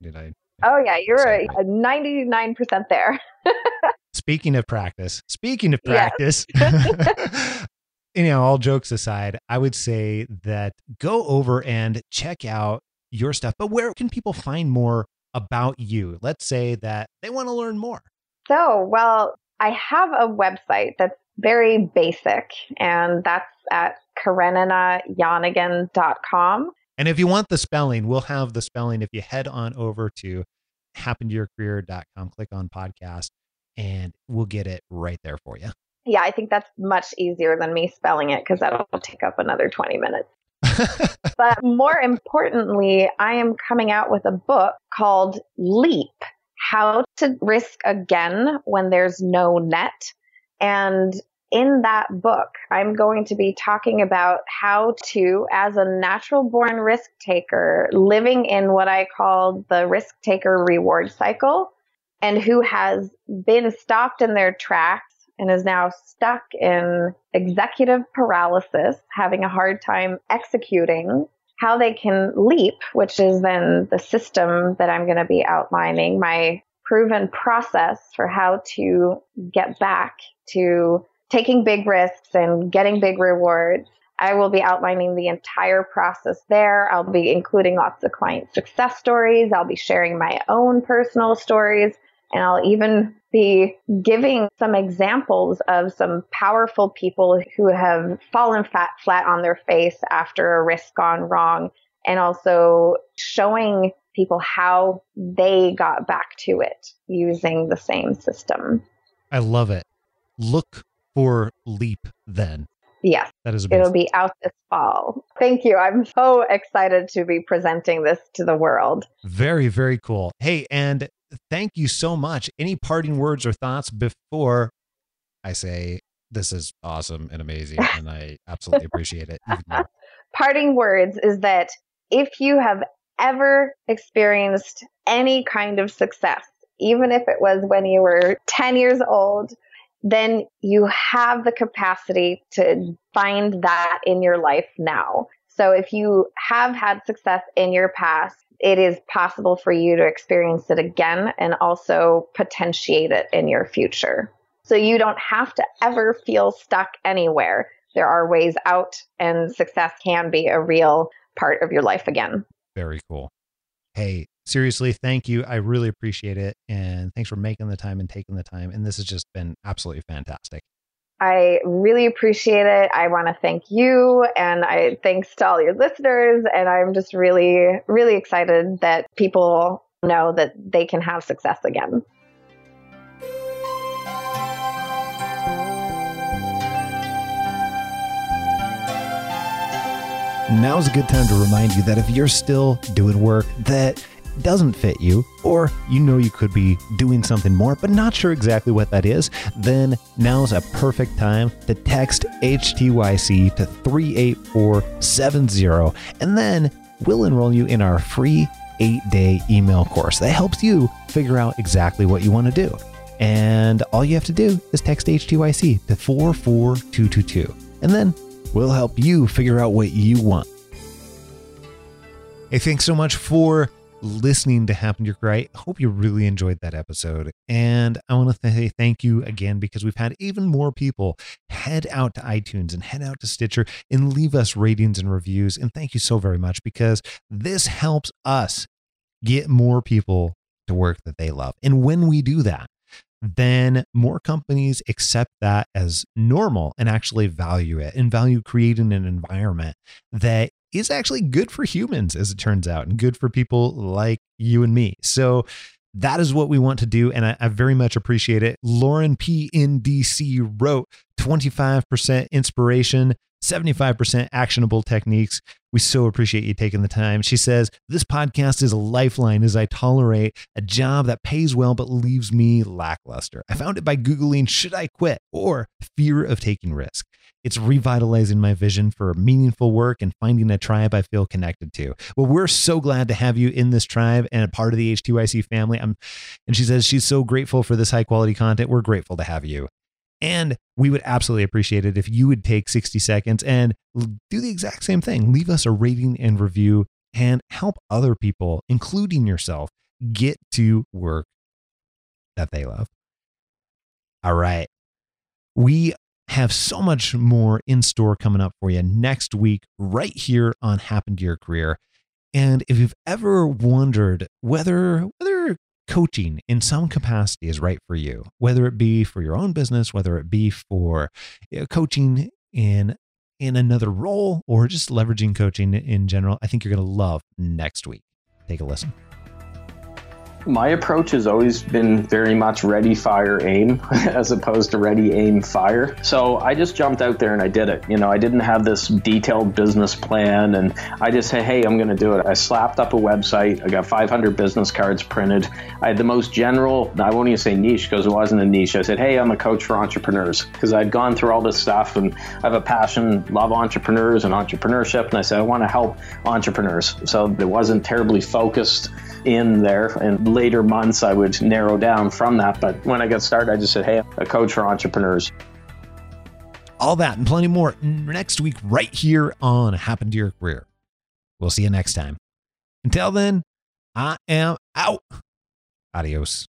did I? Oh, yeah, you're a 99% there. speaking of practice, speaking of practice, yes. you know, all jokes aside, I would say that go over and check out your stuff. But where can people find more about you? Let's say that they want to learn more. So, well, I have a website that's very basic, and that's at kareninayanagin.com. And if you want the spelling, we'll have the spelling if you head on over to happentoyourcareer.com, click on podcast, and we'll get it right there for you. Yeah, I think that's much easier than me spelling it because that'll take up another 20 minutes. but more importantly, I am coming out with a book called Leap How to Risk Again When There's No Net. And in that book, I'm going to be talking about how to, as a natural born risk taker, living in what I call the risk taker reward cycle, and who has been stopped in their tracks and is now stuck in executive paralysis, having a hard time executing how they can leap, which is then the system that I'm going to be outlining, my proven process for how to get back to taking big risks and getting big rewards. I will be outlining the entire process there. I'll be including lots of client success stories. I'll be sharing my own personal stories and I'll even be giving some examples of some powerful people who have fallen fat, flat on their face after a risk gone wrong and also showing people how they got back to it using the same system. I love it. Look for Leap then. Yes. That is amazing. It'll be out this fall. Thank you. I'm so excited to be presenting this to the world. Very, very cool. Hey, and thank you so much. Any parting words or thoughts before I say this is awesome and amazing and I absolutely appreciate it. Parting words is that if you have ever experienced any kind of success, even if it was when you were 10 years old, then you have the capacity to find that in your life now. So if you have had success in your past, it is possible for you to experience it again and also potentiate it in your future. So you don't have to ever feel stuck anywhere. There are ways out, and success can be a real part of your life again. Very cool. Hey, seriously, thank you. I really appreciate it. And thanks for making the time and taking the time. And this has just been absolutely fantastic. I really appreciate it. I want to thank you and I thanks to all your listeners. And I'm just really, really excited that people know that they can have success again. Now's a good time to remind you that if you're still doing work that doesn't fit you, or you know you could be doing something more but not sure exactly what that is, then now's a perfect time to text HTYC to 38470 and then we'll enroll you in our free eight day email course that helps you figure out exactly what you want to do. And all you have to do is text HTYC to 44222 and then we'll help you figure out what you want. Hey, thanks so much for listening to Happen Your Career. I hope you really enjoyed that episode. And I want to say thank you again because we've had even more people head out to iTunes and head out to Stitcher and leave us ratings and reviews. And thank you so very much because this helps us get more people to work that they love. And when we do that, then more companies accept that as normal and actually value it and value creating an environment that is actually good for humans, as it turns out, and good for people like you and me. So that is what we want to do. And I, I very much appreciate it. Lauren P. in DC wrote 25% inspiration, 75% actionable techniques. We so appreciate you taking the time. She says, This podcast is a lifeline as I tolerate a job that pays well but leaves me lackluster. I found it by Googling, Should I quit? or fear of taking risk. It's revitalizing my vision for meaningful work and finding a tribe I feel connected to. Well, we're so glad to have you in this tribe and a part of the HTYC family. I'm, and she says she's so grateful for this high quality content. We're grateful to have you. And we would absolutely appreciate it if you would take 60 seconds and do the exact same thing. Leave us a rating and review and help other people, including yourself, get to work that they love. All right. We have so much more in store coming up for you next week, right here on Happen to Your Career. And if you've ever wondered whether whether coaching in some capacity is right for you, whether it be for your own business, whether it be for you know, coaching in in another role or just leveraging coaching in general, I think you're going to love next week. Take a listen my approach has always been very much ready, fire, aim, as opposed to ready, aim, fire. So I just jumped out there and I did it. You know, I didn't have this detailed business plan, and I just said, hey, I'm going to do it. I slapped up a website. I got 500 business cards printed. I had the most general, I won't even say niche because it wasn't a niche. I said, hey, I'm a coach for entrepreneurs because I'd gone through all this stuff and I have a passion, love entrepreneurs and entrepreneurship. And I said, I want to help entrepreneurs. So it wasn't terribly focused in there and later months, I would narrow down from that. But when I got started, I just said, hey, a coach for entrepreneurs. All that and plenty more next week, right here on Happen to Your Career. We'll see you next time. Until then, I am out. Adios.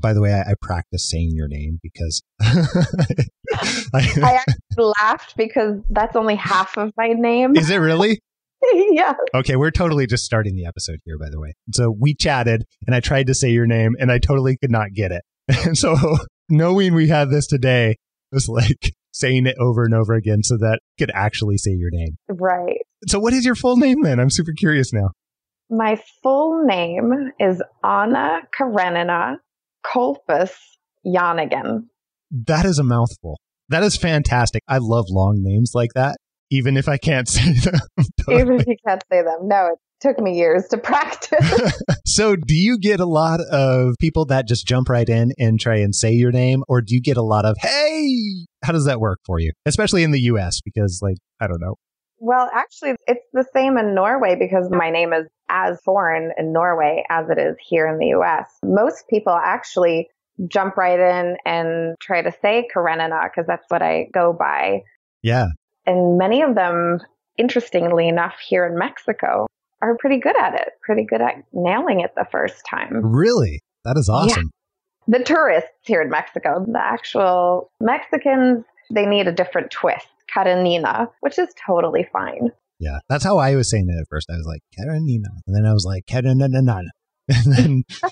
By the way, I, I practice saying your name because I, I actually laughed because that's only half of my name. Is it really? yeah. Okay, we're totally just starting the episode here, by the way. So we chatted and I tried to say your name and I totally could not get it. And so knowing we had this today was like saying it over and over again so that I could actually say your name. Right. So what is your full name then? I'm super curious now. My full name is Anna Karenina Kolfus Yonigan. That is a mouthful. That is fantastic. I love long names like that, even if I can't say them. even if you can't say them. No, it took me years to practice. so, do you get a lot of people that just jump right in and try and say your name, or do you get a lot of, hey, how does that work for you? Especially in the US, because, like, I don't know. Well, actually, it's the same in Norway because my name is as foreign in Norway as it is here in the US. Most people actually jump right in and try to say Karenina because that's what I go by. Yeah. And many of them, interestingly enough, here in Mexico are pretty good at it, pretty good at nailing it the first time. Really? That is awesome. Yeah. The tourists here in Mexico, the actual Mexicans, they need a different twist. Karenina, which is totally fine. Yeah, that's how I was saying it at first. I was like Karenina, and then I was like Karenina, and then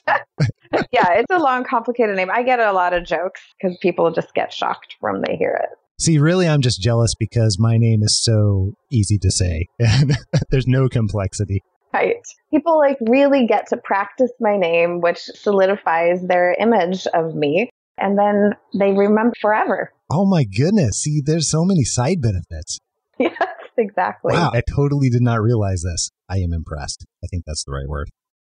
yeah, it's a long, complicated name. I get a lot of jokes because people just get shocked when they hear it. See, really, I'm just jealous because my name is so easy to say, and there's no complexity. Right. People like really get to practice my name, which solidifies their image of me, and then they remember forever. Oh my goodness. See, there's so many side benefits. Yes, exactly. Wow, I totally did not realize this. I am impressed. I think that's the right word.